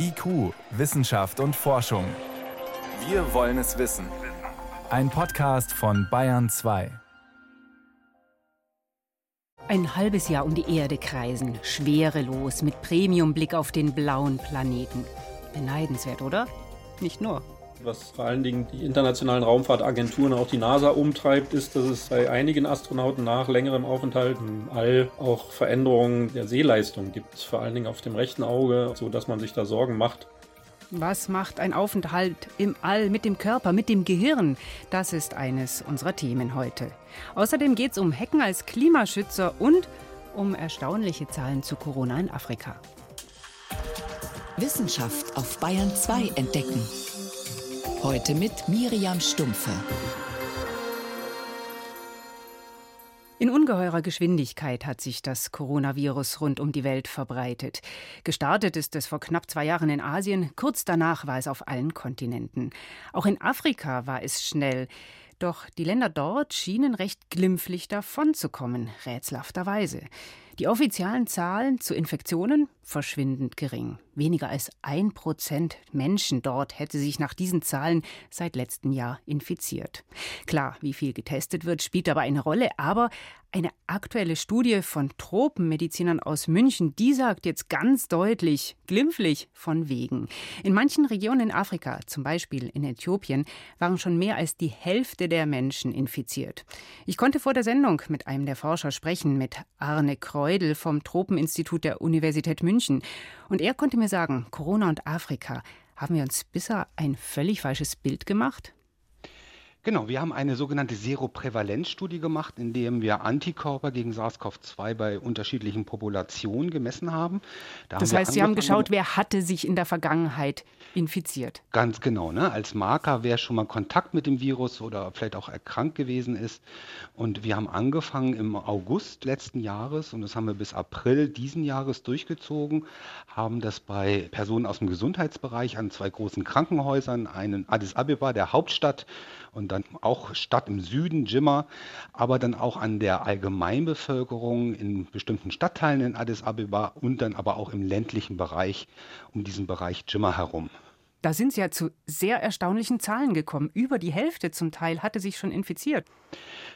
IQ, Wissenschaft und Forschung. Wir wollen es wissen. Ein Podcast von Bayern 2. Ein halbes Jahr um die Erde kreisen, schwerelos, mit Premiumblick auf den blauen Planeten. Beneidenswert, oder? Nicht nur. Was vor allen Dingen die internationalen Raumfahrtagenturen, auch die NASA umtreibt, ist, dass es bei einigen Astronauten nach längerem Aufenthalt im All auch Veränderungen der Sehleistung gibt, vor allen Dingen auf dem rechten Auge, sodass man sich da Sorgen macht. Was macht ein Aufenthalt im All mit dem Körper, mit dem Gehirn? Das ist eines unserer Themen heute. Außerdem geht es um Hecken als Klimaschützer und um erstaunliche Zahlen zu Corona in Afrika. Wissenschaft auf Bayern 2 entdecken. Heute mit Miriam Stumpfe. In ungeheurer Geschwindigkeit hat sich das Coronavirus rund um die Welt verbreitet. Gestartet ist es vor knapp zwei Jahren in Asien, kurz danach war es auf allen Kontinenten. Auch in Afrika war es schnell. Doch die Länder dort schienen recht glimpflich davonzukommen, rätselhafterweise. Die offiziellen Zahlen zu Infektionen verschwindend gering. Weniger als ein Prozent Menschen dort hätte sich nach diesen Zahlen seit letztem Jahr infiziert. Klar, wie viel getestet wird, spielt dabei eine Rolle, aber eine aktuelle Studie von Tropenmedizinern aus München, die sagt jetzt ganz deutlich, glimpflich von wegen. In manchen Regionen in Afrika, zum Beispiel in Äthiopien, waren schon mehr als die Hälfte der Menschen infiziert. Ich konnte vor der Sendung mit einem der Forscher sprechen, mit Arne Kreudel vom Tropeninstitut der Universität München. Und er konnte mir sagen, Corona und Afrika, haben wir uns bisher ein völlig falsches Bild gemacht? Genau, wir haben eine sogenannte Seroprävalenzstudie gemacht, in der wir Antikörper gegen SARS-CoV-2 bei unterschiedlichen Populationen gemessen haben. Da das haben heißt, Sie haben geschaut, wer hatte sich in der Vergangenheit infiziert. Ganz genau, ne? als Marker, wer schon mal Kontakt mit dem Virus oder vielleicht auch erkrankt gewesen ist. Und wir haben angefangen im August letzten Jahres und das haben wir bis April diesen Jahres durchgezogen, haben das bei Personen aus dem Gesundheitsbereich an zwei großen Krankenhäusern, einen Addis Abeba, der Hauptstadt, und dann auch Stadt im Süden, Jimma, aber dann auch an der Allgemeinbevölkerung in bestimmten Stadtteilen in Addis Abeba und dann aber auch im ländlichen Bereich um diesen Bereich Jimma herum. Da sind Sie ja zu sehr erstaunlichen Zahlen gekommen. Über die Hälfte zum Teil hatte sich schon infiziert.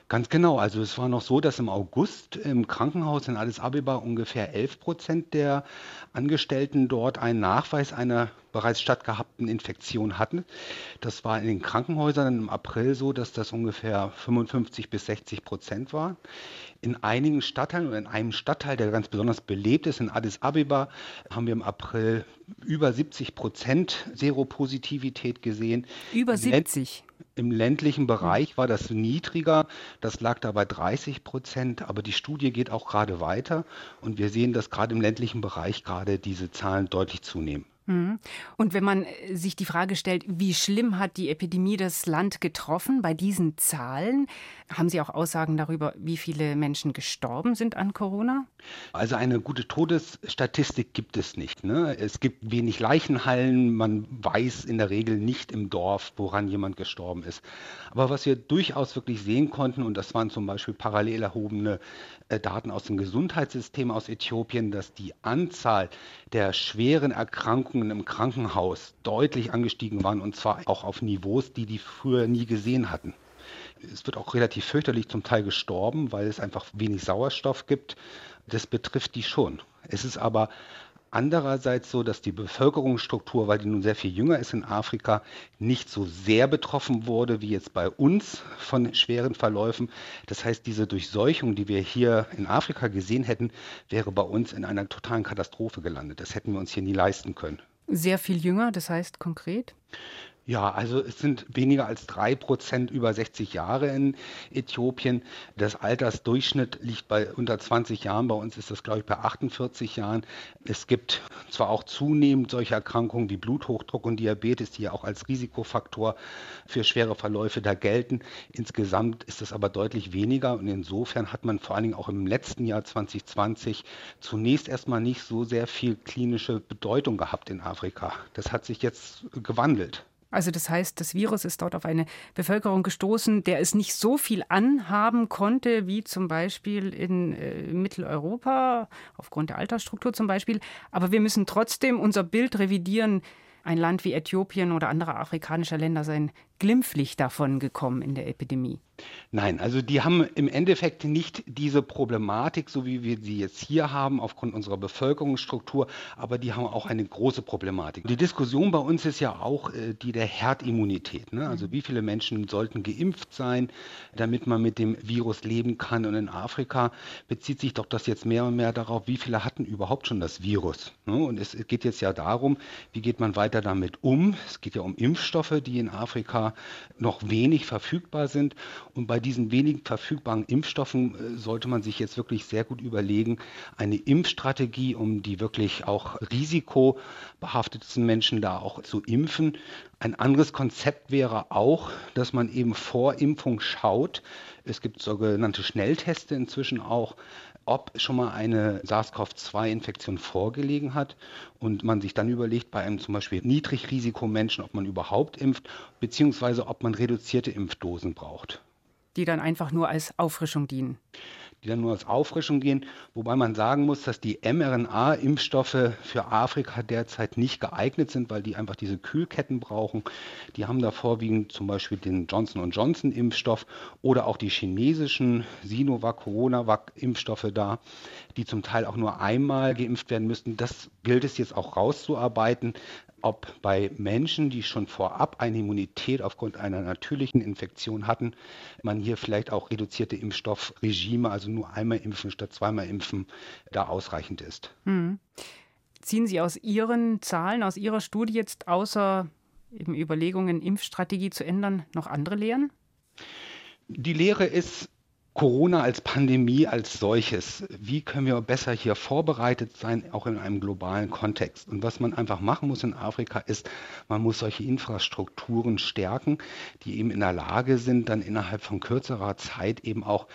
Ganz genau. Also es war noch so, dass im August im Krankenhaus in Addis Abeba ungefähr 11 Prozent der Angestellten dort einen Nachweis einer bereits stattgehabten Infektion hatten. Das war in den Krankenhäusern im April so, dass das ungefähr 55 bis 60 Prozent war. In einigen Stadtteilen oder in einem Stadtteil, der ganz besonders belebt ist, in Addis Abeba, haben wir im April über 70 Prozent Seropositivität gesehen. Über 70? Im ländlichen Bereich war das niedriger, das lag da bei 30 Prozent, aber die Studie geht auch gerade weiter und wir sehen, dass gerade im ländlichen Bereich gerade diese Zahlen deutlich zunehmen. Mhm. Und wenn man äh, sich die Frage stellt, wie schlimm hat die Epidemie das Land getroffen bei diesen Zahlen, haben Sie auch Aussagen darüber, wie viele Menschen gestorben sind an Corona? Also eine gute Todesstatistik gibt es nicht. Ne? Es gibt wenig Leichenhallen, man weiß in der Regel nicht im Dorf, woran jemand gestorben ist. Aber was wir durchaus wirklich sehen konnten, und das waren zum Beispiel parallel erhobene äh, Daten aus dem Gesundheitssystem aus Äthiopien, dass die Anzahl der schweren Erkrankungen im Krankenhaus deutlich angestiegen waren und zwar auch auf Niveaus, die die früher nie gesehen hatten. Es wird auch relativ fürchterlich zum Teil gestorben, weil es einfach wenig Sauerstoff gibt. Das betrifft die schon. Es ist aber andererseits so, dass die Bevölkerungsstruktur, weil die nun sehr viel jünger ist in Afrika, nicht so sehr betroffen wurde wie jetzt bei uns von schweren Verläufen. Das heißt, diese Durchseuchung, die wir hier in Afrika gesehen hätten, wäre bei uns in einer totalen Katastrophe gelandet. Das hätten wir uns hier nie leisten können. Sehr viel jünger, das heißt konkret? Ja, also es sind weniger als drei Prozent über 60 Jahre in Äthiopien. Das Altersdurchschnitt liegt bei unter 20 Jahren. Bei uns ist das, glaube ich, bei 48 Jahren. Es gibt zwar auch zunehmend solche Erkrankungen wie Bluthochdruck und Diabetes, die ja auch als Risikofaktor für schwere Verläufe da gelten. Insgesamt ist es aber deutlich weniger und insofern hat man vor allen Dingen auch im letzten Jahr 2020 zunächst erstmal nicht so sehr viel klinische Bedeutung gehabt in Afrika. Das hat sich jetzt gewandelt. Also das heißt, das Virus ist dort auf eine Bevölkerung gestoßen, der es nicht so viel anhaben konnte, wie zum Beispiel in äh, Mitteleuropa, aufgrund der Altersstruktur zum Beispiel. Aber wir müssen trotzdem unser Bild revidieren. Ein Land wie Äthiopien oder andere afrikanische Länder seien glimpflich davon gekommen in der Epidemie. Nein, also die haben im Endeffekt nicht diese Problematik, so wie wir sie jetzt hier haben, aufgrund unserer Bevölkerungsstruktur, aber die haben auch eine große Problematik. Die Diskussion bei uns ist ja auch äh, die der Herdimmunität. Ne? Also wie viele Menschen sollten geimpft sein, damit man mit dem Virus leben kann. Und in Afrika bezieht sich doch das jetzt mehr und mehr darauf, wie viele hatten überhaupt schon das Virus. Ne? Und es geht jetzt ja darum, wie geht man weiter damit um. Es geht ja um Impfstoffe, die in Afrika noch wenig verfügbar sind. Und bei diesen wenigen verfügbaren Impfstoffen äh, sollte man sich jetzt wirklich sehr gut überlegen, eine Impfstrategie, um die wirklich auch risikobehaftetsten Menschen da auch zu impfen. Ein anderes Konzept wäre auch, dass man eben vor Impfung schaut. Es gibt sogenannte Schnellteste inzwischen auch, ob schon mal eine SARS-CoV-2-Infektion vorgelegen hat und man sich dann überlegt, bei einem zum Beispiel Niedrigrisikomenschen, ob man überhaupt impft, beziehungsweise ob man reduzierte Impfdosen braucht. Die dann einfach nur als Auffrischung dienen die dann nur als Auffrischung gehen, wobei man sagen muss, dass die mRNA-Impfstoffe für Afrika derzeit nicht geeignet sind, weil die einfach diese Kühlketten brauchen. Die haben da vorwiegend zum Beispiel den Johnson Johnson-Impfstoff oder auch die chinesischen Sinovac, Coronavac-Impfstoffe da, die zum Teil auch nur einmal geimpft werden müssten. Das gilt es jetzt auch rauszuarbeiten ob bei Menschen, die schon vorab eine Immunität aufgrund einer natürlichen Infektion hatten, man hier vielleicht auch reduzierte Impfstoffregime, also nur einmal impfen statt zweimal impfen, da ausreichend ist. Hm. Ziehen Sie aus Ihren Zahlen, aus Ihrer Studie jetzt außer eben Überlegungen, Impfstrategie zu ändern, noch andere Lehren? Die Lehre ist, Corona als Pandemie als solches, wie können wir besser hier vorbereitet sein, auch in einem globalen Kontext? Und was man einfach machen muss in Afrika ist, man muss solche Infrastrukturen stärken, die eben in der Lage sind, dann innerhalb von kürzerer Zeit eben auch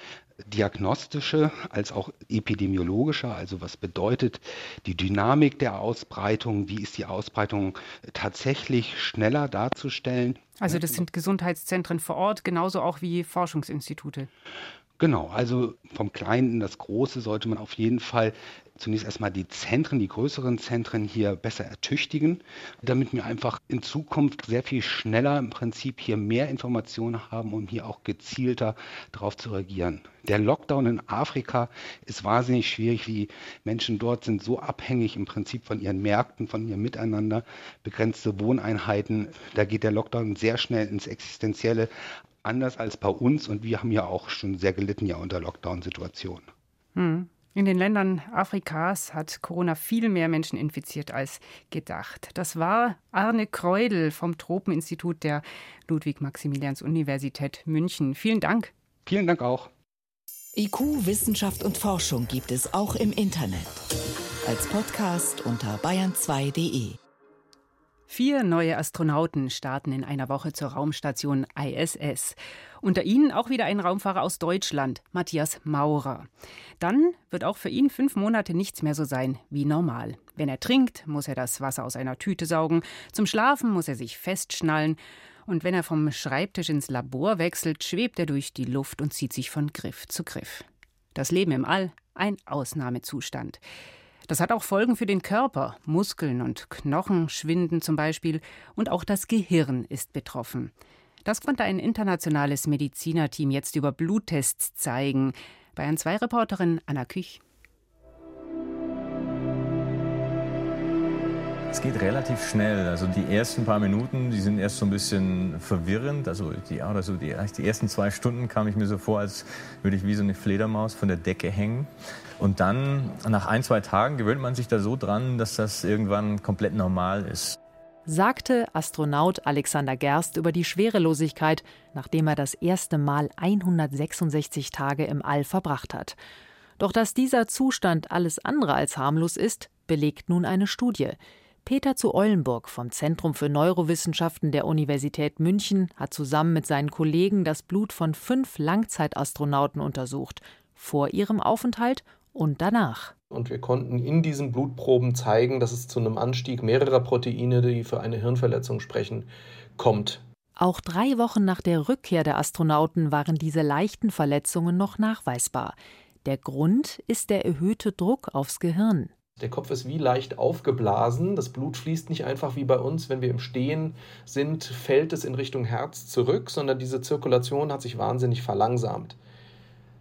diagnostische als auch epidemiologische, also was bedeutet die Dynamik der Ausbreitung, wie ist die Ausbreitung tatsächlich schneller darzustellen. Also das sind Gesundheitszentren vor Ort, genauso auch wie Forschungsinstitute. Genau, also vom Kleinen in das Große sollte man auf jeden Fall zunächst erstmal die Zentren, die größeren Zentren hier besser ertüchtigen, damit wir einfach in Zukunft sehr viel schneller im Prinzip hier mehr Informationen haben, um hier auch gezielter darauf zu reagieren. Der Lockdown in Afrika ist wahnsinnig schwierig. Die Menschen dort sind so abhängig im Prinzip von ihren Märkten, von ihrem Miteinander, begrenzte Wohneinheiten. Da geht der Lockdown sehr schnell ins Existenzielle anders als bei uns und wir haben ja auch schon sehr gelitten ja unter Lockdown-Situationen. Hm. In den Ländern Afrikas hat Corona viel mehr Menschen infiziert als gedacht. Das war Arne Kreudel vom Tropeninstitut der Ludwig-Maximilians-Universität München. Vielen Dank. Vielen Dank auch. IQ, Wissenschaft und Forschung gibt es auch im Internet. Als Podcast unter bayern2.de. Vier neue Astronauten starten in einer Woche zur Raumstation ISS. Unter ihnen auch wieder ein Raumfahrer aus Deutschland, Matthias Maurer. Dann wird auch für ihn fünf Monate nichts mehr so sein wie normal. Wenn er trinkt, muss er das Wasser aus einer Tüte saugen. Zum Schlafen muss er sich festschnallen. Und wenn er vom Schreibtisch ins Labor wechselt, schwebt er durch die Luft und zieht sich von Griff zu Griff. Das Leben im All, ein Ausnahmezustand. Das hat auch Folgen für den Körper. Muskeln und Knochen schwinden zum Beispiel und auch das Gehirn ist betroffen. Das konnte ein internationales Medizinerteam jetzt über Bluttests zeigen. Bayern 2 Reporterin Anna Küch. Es geht relativ schnell. Also die ersten paar Minuten, die sind erst so ein bisschen verwirrend. Also die, also die, die ersten zwei Stunden kam ich mir so vor, als würde ich wie so eine Fledermaus von der Decke hängen. Und dann, nach ein, zwei Tagen, gewöhnt man sich da so dran, dass das irgendwann komplett normal ist. Sagte Astronaut Alexander Gerst über die Schwerelosigkeit, nachdem er das erste Mal 166 Tage im All verbracht hat. Doch dass dieser Zustand alles andere als harmlos ist, belegt nun eine Studie. Peter zu Eulenburg vom Zentrum für Neurowissenschaften der Universität München hat zusammen mit seinen Kollegen das Blut von fünf Langzeitastronauten untersucht, vor ihrem Aufenthalt und danach. Und wir konnten in diesen Blutproben zeigen, dass es zu einem Anstieg mehrerer Proteine, die für eine Hirnverletzung sprechen, kommt. Auch drei Wochen nach der Rückkehr der Astronauten waren diese leichten Verletzungen noch nachweisbar. Der Grund ist der erhöhte Druck aufs Gehirn. Der Kopf ist wie leicht aufgeblasen. Das Blut fließt nicht einfach wie bei uns, wenn wir im Stehen sind, fällt es in Richtung Herz zurück, sondern diese Zirkulation hat sich wahnsinnig verlangsamt.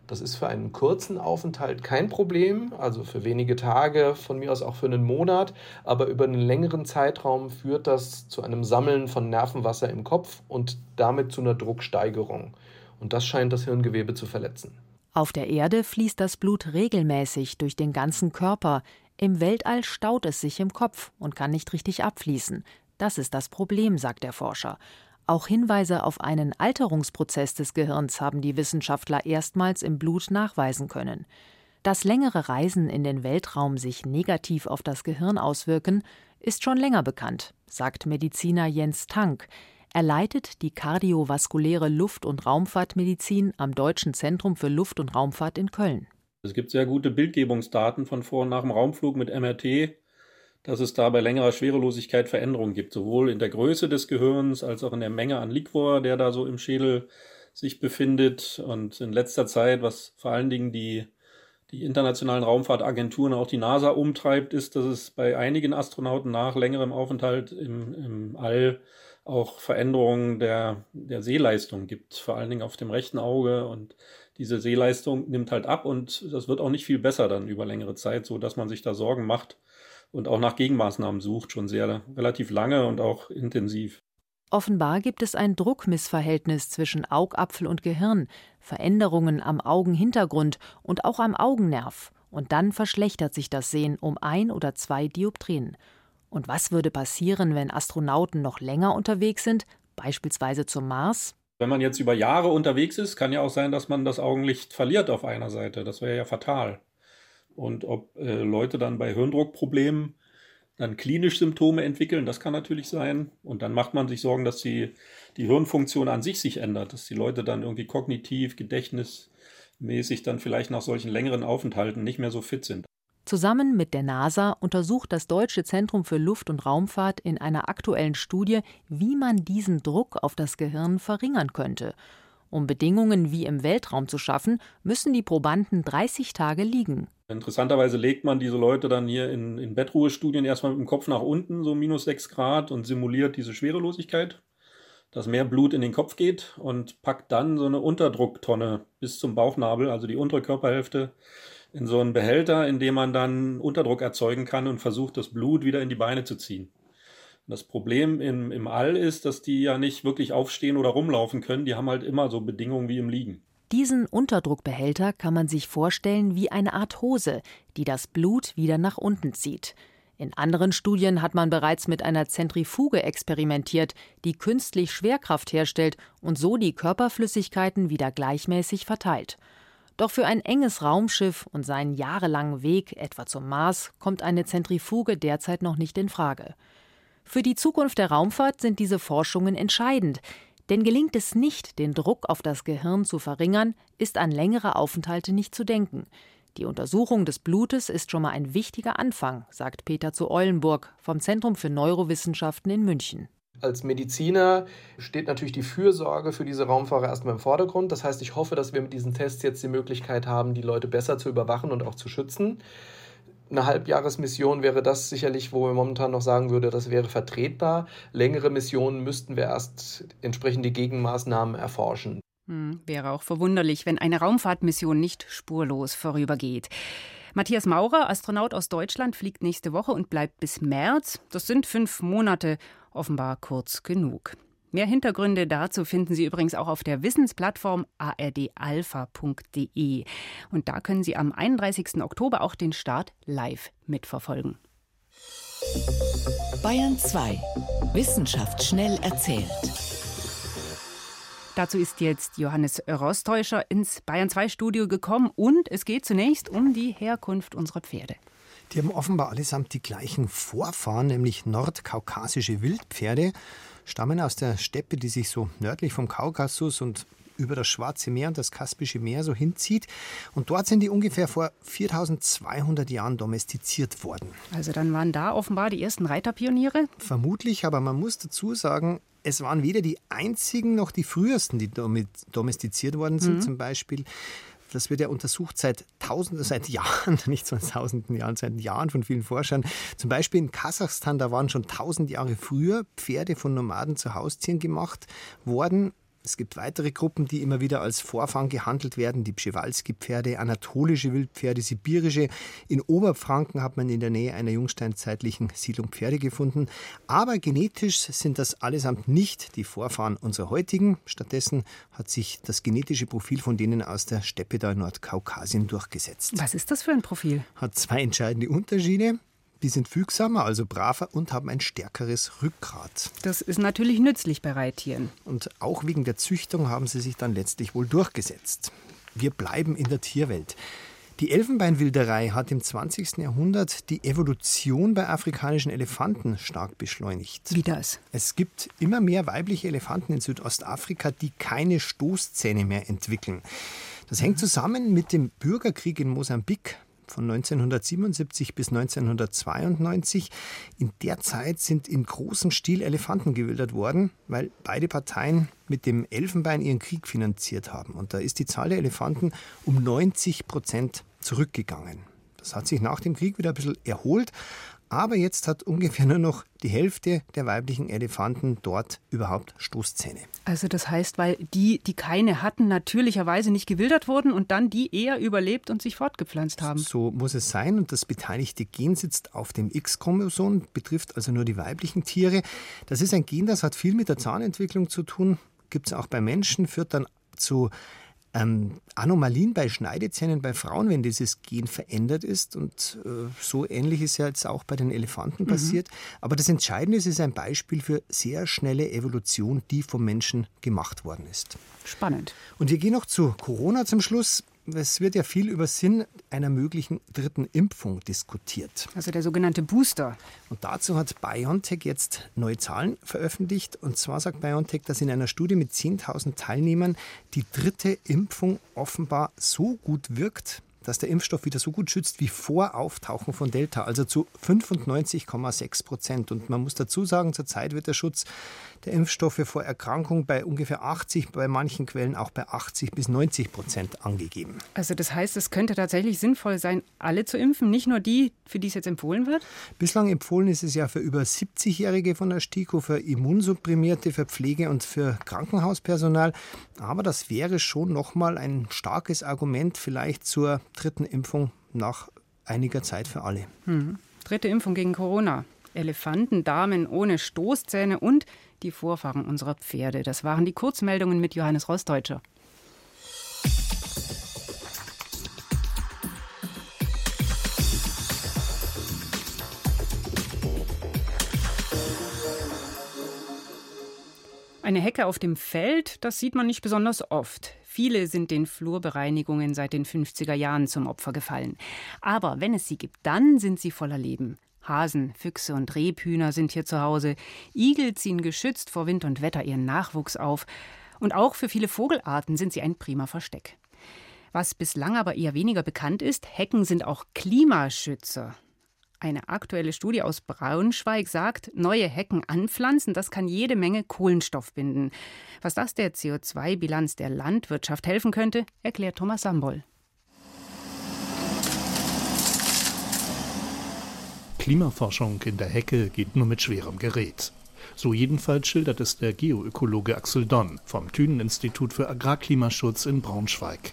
Das ist für einen kurzen Aufenthalt kein Problem, also für wenige Tage, von mir aus auch für einen Monat, aber über einen längeren Zeitraum führt das zu einem Sammeln von Nervenwasser im Kopf und damit zu einer Drucksteigerung. Und das scheint das Hirngewebe zu verletzen. Auf der Erde fließt das Blut regelmäßig durch den ganzen Körper. Im Weltall staut es sich im Kopf und kann nicht richtig abfließen. Das ist das Problem, sagt der Forscher. Auch Hinweise auf einen Alterungsprozess des Gehirns haben die Wissenschaftler erstmals im Blut nachweisen können. Dass längere Reisen in den Weltraum sich negativ auf das Gehirn auswirken, ist schon länger bekannt, sagt Mediziner Jens Tank. Er leitet die kardiovaskuläre Luft- und Raumfahrtmedizin am Deutschen Zentrum für Luft- und Raumfahrt in Köln. Es gibt sehr gute Bildgebungsdaten von vor und nach dem Raumflug mit MRT dass es da bei längerer Schwerelosigkeit Veränderungen gibt, sowohl in der Größe des Gehirns als auch in der Menge an Liquor, der da so im Schädel sich befindet. Und in letzter Zeit, was vor allen Dingen die, die internationalen Raumfahrtagenturen, auch die NASA umtreibt, ist, dass es bei einigen Astronauten nach längerem Aufenthalt im, im All auch Veränderungen der, der Sehleistung gibt, vor allen Dingen auf dem rechten Auge. Und diese Sehleistung nimmt halt ab und das wird auch nicht viel besser dann über längere Zeit, so dass man sich da Sorgen macht, und auch nach Gegenmaßnahmen sucht, schon sehr relativ lange und auch intensiv. Offenbar gibt es ein Druckmissverhältnis zwischen Augapfel und Gehirn, Veränderungen am Augenhintergrund und auch am Augennerv. Und dann verschlechtert sich das Sehen um ein oder zwei Dioptrien. Und was würde passieren, wenn Astronauten noch länger unterwegs sind, beispielsweise zum Mars? Wenn man jetzt über Jahre unterwegs ist, kann ja auch sein, dass man das Augenlicht verliert auf einer Seite. Das wäre ja fatal und ob äh, Leute dann bei Hirndruckproblemen dann klinisch Symptome entwickeln, das kann natürlich sein. Und dann macht man sich Sorgen, dass die, die Hirnfunktion an sich sich ändert, dass die Leute dann irgendwie kognitiv, gedächtnismäßig dann vielleicht nach solchen längeren Aufenthalten nicht mehr so fit sind. Zusammen mit der NASA untersucht das Deutsche Zentrum für Luft- und Raumfahrt in einer aktuellen Studie, wie man diesen Druck auf das Gehirn verringern könnte. Um Bedingungen wie im Weltraum zu schaffen, müssen die Probanden 30 Tage liegen. Interessanterweise legt man diese Leute dann hier in, in Bettruhestudien erstmal mit dem Kopf nach unten, so minus 6 Grad, und simuliert diese Schwerelosigkeit, dass mehr Blut in den Kopf geht und packt dann so eine Unterdrucktonne bis zum Bauchnabel, also die untere Körperhälfte, in so einen Behälter, in dem man dann Unterdruck erzeugen kann und versucht, das Blut wieder in die Beine zu ziehen. Das Problem im, im All ist, dass die ja nicht wirklich aufstehen oder rumlaufen können. Die haben halt immer so Bedingungen wie im Liegen. Diesen Unterdruckbehälter kann man sich vorstellen wie eine Art Hose, die das Blut wieder nach unten zieht. In anderen Studien hat man bereits mit einer Zentrifuge experimentiert, die künstlich Schwerkraft herstellt und so die Körperflüssigkeiten wieder gleichmäßig verteilt. Doch für ein enges Raumschiff und seinen jahrelangen Weg etwa zum Mars kommt eine Zentrifuge derzeit noch nicht in Frage. Für die Zukunft der Raumfahrt sind diese Forschungen entscheidend, denn gelingt es nicht, den Druck auf das Gehirn zu verringern, ist an längere Aufenthalte nicht zu denken. Die Untersuchung des Blutes ist schon mal ein wichtiger Anfang, sagt Peter zu Eulenburg vom Zentrum für Neurowissenschaften in München. Als Mediziner steht natürlich die Fürsorge für diese Raumfahrer erstmal im Vordergrund. Das heißt, ich hoffe, dass wir mit diesen Tests jetzt die Möglichkeit haben, die Leute besser zu überwachen und auch zu schützen eine Halbjahresmission wäre das sicherlich, wo wir momentan noch sagen würde, das wäre vertretbar. Längere Missionen müssten wir erst entsprechende Gegenmaßnahmen erforschen. Hm, wäre auch verwunderlich, wenn eine Raumfahrtmission nicht spurlos vorübergeht. Matthias Maurer, Astronaut aus Deutschland, fliegt nächste Woche und bleibt bis März. Das sind fünf Monate, offenbar kurz genug. Mehr Hintergründe dazu finden Sie übrigens auch auf der Wissensplattform ardalpha.de. Und da können Sie am 31. Oktober auch den Start live mitverfolgen. Bayern 2. Wissenschaft schnell erzählt. Dazu ist jetzt Johannes Rostäuscher ins Bayern 2 Studio gekommen und es geht zunächst um die Herkunft unserer Pferde. Die haben offenbar allesamt die gleichen Vorfahren, nämlich nordkaukasische Wildpferde stammen aus der Steppe, die sich so nördlich vom Kaukasus und über das Schwarze Meer und das Kaspische Meer so hinzieht. Und dort sind die ungefähr vor 4200 Jahren domestiziert worden. Also dann waren da offenbar die ersten Reiterpioniere? Vermutlich, aber man muss dazu sagen, es waren weder die einzigen noch die frühesten, die domestiziert worden sind. Mhm. Zum Beispiel das wird ja untersucht seit Tausenden, seit Jahren, nicht seit Tausenden Jahren, seit Jahren von vielen Forschern. Zum Beispiel in Kasachstan, da waren schon tausend Jahre früher Pferde von Nomaden zu Haustieren gemacht worden. Es gibt weitere Gruppen, die immer wieder als Vorfahren gehandelt werden. Die Pschewalski-Pferde, anatolische Wildpferde, sibirische. In Oberfranken hat man in der Nähe einer jungsteinzeitlichen Siedlung Pferde gefunden. Aber genetisch sind das allesamt nicht die Vorfahren unserer heutigen. Stattdessen hat sich das genetische Profil von denen aus der Steppe da in Nordkaukasien durchgesetzt. Was ist das für ein Profil? Hat zwei entscheidende Unterschiede. Die sind fügsamer, also braver und haben ein stärkeres Rückgrat. Das ist natürlich nützlich bei Reittieren. Und auch wegen der Züchtung haben sie sich dann letztlich wohl durchgesetzt. Wir bleiben in der Tierwelt. Die Elfenbeinwilderei hat im 20. Jahrhundert die Evolution bei afrikanischen Elefanten stark beschleunigt. Wie das? Es gibt immer mehr weibliche Elefanten in Südostafrika, die keine Stoßzähne mehr entwickeln. Das hängt zusammen mit dem Bürgerkrieg in Mosambik von 1977 bis 1992. In der Zeit sind in großem Stil Elefanten gewildert worden, weil beide Parteien mit dem Elfenbein ihren Krieg finanziert haben. Und da ist die Zahl der Elefanten um 90 Prozent zurückgegangen. Das hat sich nach dem Krieg wieder ein bisschen erholt, aber jetzt hat ungefähr nur noch die Hälfte der weiblichen Elefanten dort überhaupt Stoßzähne. Also das heißt, weil die, die keine hatten, natürlicherweise nicht gewildert wurden und dann die eher überlebt und sich fortgepflanzt haben. So muss es sein und das beteiligte Gen sitzt auf dem X-Chromosom, betrifft also nur die weiblichen Tiere. Das ist ein Gen, das hat viel mit der Zahnentwicklung zu tun, gibt es auch bei Menschen, führt dann zu ähm, Anomalien bei Schneidezähnen bei Frauen, wenn dieses Gen verändert ist. Und äh, so ähnlich ist ja jetzt auch bei den Elefanten mhm. passiert. Aber das Entscheidende ist, es ist ein Beispiel für sehr schnelle Evolution, die vom Menschen gemacht worden ist. Spannend. Und wir gehen noch zu Corona zum Schluss es wird ja viel über Sinn einer möglichen dritten Impfung diskutiert. Also der sogenannte Booster. Und dazu hat BioNTech jetzt neue Zahlen veröffentlicht. Und zwar sagt BioNTech, dass in einer Studie mit 10.000 Teilnehmern die dritte Impfung offenbar so gut wirkt, dass der Impfstoff wieder so gut schützt wie vor Auftauchen von Delta, also zu 95,6 Prozent. Und man muss dazu sagen, zurzeit wird der Schutz der Impfstoffe vor Erkrankung bei ungefähr 80, bei manchen Quellen auch bei 80 bis 90 Prozent angegeben. Also das heißt, es könnte tatsächlich sinnvoll sein, alle zu impfen, nicht nur die, für die es jetzt empfohlen wird? Bislang empfohlen ist es ja für über 70-Jährige von der STIKO, für Immunsupprimierte, für Pflege und für Krankenhauspersonal. Aber das wäre schon nochmal ein starkes Argument vielleicht zur dritten Impfung nach einiger Zeit für alle. Hm. Dritte Impfung gegen Corona. Elefanten, Damen ohne Stoßzähne und die Vorfahren unserer Pferde. Das waren die Kurzmeldungen mit Johannes Rostdeutscher. Eine Hecke auf dem Feld, das sieht man nicht besonders oft. Viele sind den Flurbereinigungen seit den 50er Jahren zum Opfer gefallen. Aber wenn es sie gibt, dann sind sie voller Leben. Hasen, Füchse und Rebhühner sind hier zu Hause. Igel ziehen geschützt vor Wind und Wetter ihren Nachwuchs auf. Und auch für viele Vogelarten sind sie ein prima Versteck. Was bislang aber eher weniger bekannt ist, Hecken sind auch Klimaschützer. Eine aktuelle Studie aus Braunschweig sagt, neue Hecken anpflanzen, das kann jede Menge Kohlenstoff binden. Was das der CO2-Bilanz der Landwirtschaft helfen könnte, erklärt Thomas Sambol. Klimaforschung in der Hecke geht nur mit schwerem Gerät. So jedenfalls schildert es der Geoökologe Axel Donn vom Thünen-Institut für Agrarklimaschutz in Braunschweig.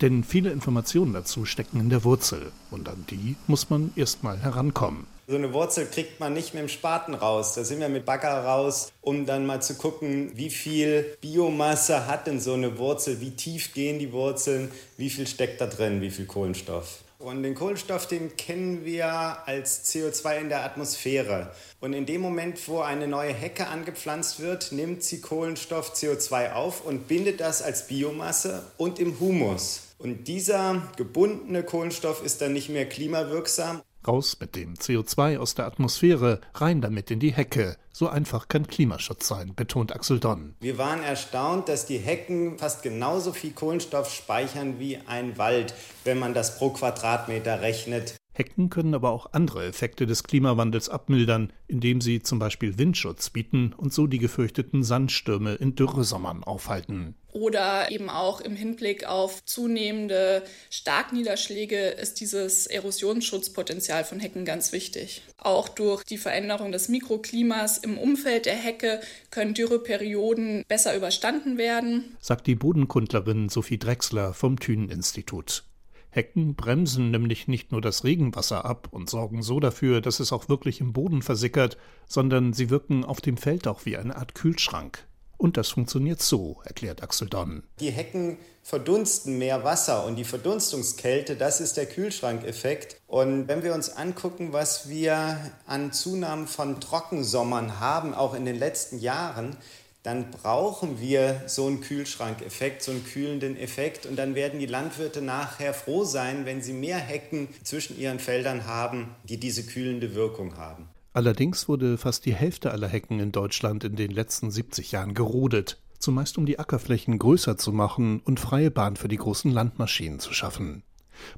Denn viele Informationen dazu stecken in der Wurzel und an die muss man erstmal herankommen. So eine Wurzel kriegt man nicht mit dem Spaten raus. Da sind wir mit Bagger raus, um dann mal zu gucken, wie viel Biomasse hat denn so eine Wurzel, wie tief gehen die Wurzeln, wie viel steckt da drin, wie viel Kohlenstoff. Und den Kohlenstoff, den kennen wir als CO2 in der Atmosphäre. Und in dem Moment, wo eine neue Hecke angepflanzt wird, nimmt sie Kohlenstoff CO2 auf und bindet das als Biomasse und im Humus. Und dieser gebundene Kohlenstoff ist dann nicht mehr klimawirksam. Raus mit dem CO2 aus der Atmosphäre, rein damit in die Hecke. So einfach kann Klimaschutz sein, betont Axel Donn. Wir waren erstaunt, dass die Hecken fast genauso viel Kohlenstoff speichern wie ein Wald, wenn man das pro Quadratmeter rechnet. Hecken können aber auch andere Effekte des Klimawandels abmildern, indem sie zum Beispiel Windschutz bieten und so die gefürchteten Sandstürme in Dürresommern aufhalten. Oder eben auch im Hinblick auf zunehmende Starkniederschläge ist dieses Erosionsschutzpotenzial von Hecken ganz wichtig. Auch durch die Veränderung des Mikroklimas im Umfeld der Hecke können Dürreperioden besser überstanden werden, sagt die Bodenkundlerin Sophie Drechsler vom Thünen-Institut. Hecken bremsen nämlich nicht nur das Regenwasser ab und sorgen so dafür, dass es auch wirklich im Boden versickert, sondern sie wirken auf dem Feld auch wie eine Art Kühlschrank. Und das funktioniert so, erklärt Axel Donn. Die Hecken verdunsten mehr Wasser und die Verdunstungskälte, das ist der Kühlschrankeffekt. Und wenn wir uns angucken, was wir an Zunahmen von Trockensommern haben, auch in den letzten Jahren, dann brauchen wir so einen Kühlschrankeffekt, so einen kühlenden Effekt. Und dann werden die Landwirte nachher froh sein, wenn sie mehr Hecken zwischen ihren Feldern haben, die diese kühlende Wirkung haben. Allerdings wurde fast die Hälfte aller Hecken in Deutschland in den letzten 70 Jahren gerodet, zumeist um die Ackerflächen größer zu machen und freie Bahn für die großen Landmaschinen zu schaffen.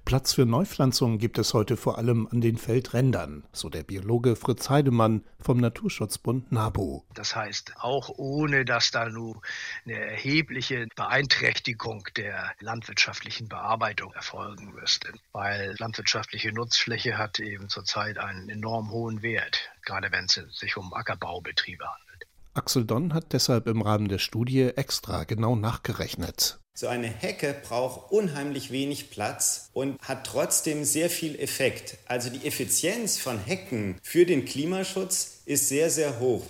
Platz für Neupflanzungen gibt es heute vor allem an den Feldrändern, so der Biologe Fritz Heidemann vom Naturschutzbund NABU. Das heißt, auch ohne dass da nun eine erhebliche Beeinträchtigung der landwirtschaftlichen Bearbeitung erfolgen müsste, weil landwirtschaftliche Nutzfläche hat eben zurzeit einen enorm hohen Wert, gerade wenn es sich um Ackerbaubetriebe handelt. Axel Donn hat deshalb im Rahmen der Studie extra genau nachgerechnet. So eine Hecke braucht unheimlich wenig Platz und hat trotzdem sehr viel Effekt. Also die Effizienz von Hecken für den Klimaschutz ist sehr, sehr hoch.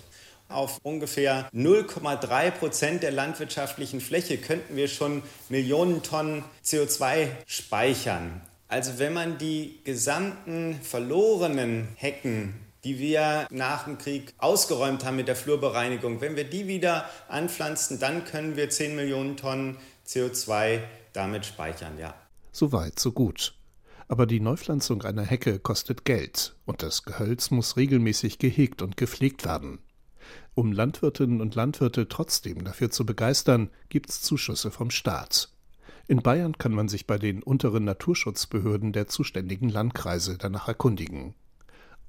Auf ungefähr 0,3 Prozent der landwirtschaftlichen Fläche könnten wir schon Millionen Tonnen CO2 speichern. Also wenn man die gesamten verlorenen Hecken die wir nach dem Krieg ausgeräumt haben mit der Flurbereinigung, wenn wir die wieder anpflanzen, dann können wir 10 Millionen Tonnen CO2 damit speichern, ja. So weit, so gut. Aber die Neupflanzung einer Hecke kostet Geld und das Gehölz muss regelmäßig gehegt und gepflegt werden. Um Landwirtinnen und Landwirte trotzdem dafür zu begeistern, gibt's Zuschüsse vom Staat. In Bayern kann man sich bei den unteren Naturschutzbehörden der zuständigen Landkreise danach erkundigen.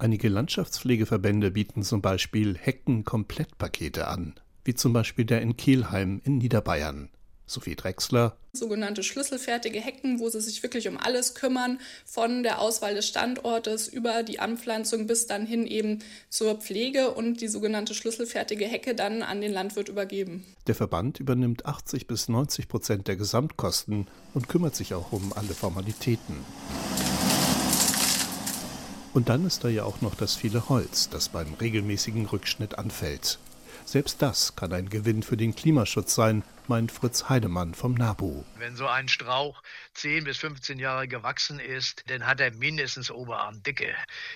Einige Landschaftspflegeverbände bieten zum Beispiel Hecken-Komplettpakete an, wie zum Beispiel der in Kelheim in Niederbayern. Sophie Drechsler. Sogenannte schlüsselfertige Hecken, wo sie sich wirklich um alles kümmern, von der Auswahl des Standortes über die Anpflanzung bis dann hin eben zur Pflege und die sogenannte schlüsselfertige Hecke dann an den Landwirt übergeben. Der Verband übernimmt 80 bis 90 Prozent der Gesamtkosten und kümmert sich auch um alle Formalitäten. Und dann ist da ja auch noch das viele Holz, das beim regelmäßigen Rückschnitt anfällt. Selbst das kann ein Gewinn für den Klimaschutz sein, meint Fritz Heidemann vom NABU. Wenn so ein Strauch 10 bis 15 Jahre gewachsen ist, dann hat er mindestens Oberarmdicke,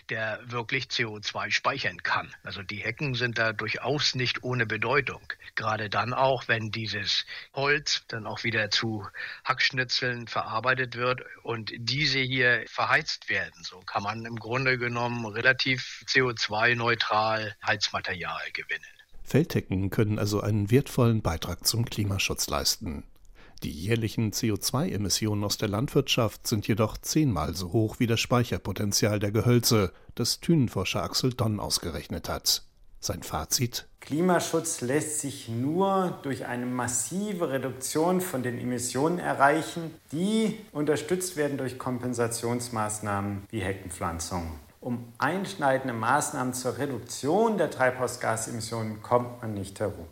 der wirklich CO2 speichern kann. Also die Hecken sind da durchaus nicht ohne Bedeutung. Gerade dann auch, wenn dieses Holz dann auch wieder zu Hackschnitzeln verarbeitet wird und diese hier verheizt werden. So kann man im Grunde genommen relativ CO2-neutral Heizmaterial gewinnen. Feldhecken können also einen wertvollen Beitrag zum Klimaschutz leisten. Die jährlichen CO2-Emissionen aus der Landwirtschaft sind jedoch zehnmal so hoch wie das Speicherpotenzial der Gehölze, das Thünenforscher Axel Donn ausgerechnet hat. Sein Fazit? Klimaschutz lässt sich nur durch eine massive Reduktion von den Emissionen erreichen, die unterstützt werden durch Kompensationsmaßnahmen wie Heckenpflanzung. Um einschneidende Maßnahmen zur Reduktion der Treibhausgasemissionen kommt man nicht herum.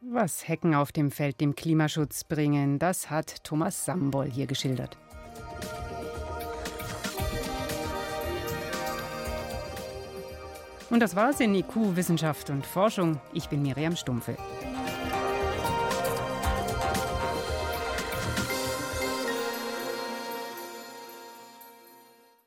Was Hecken auf dem Feld dem Klimaschutz bringen, das hat Thomas Sambol hier geschildert. Und das war's in IQ Wissenschaft und Forschung. Ich bin Miriam Stumpfe.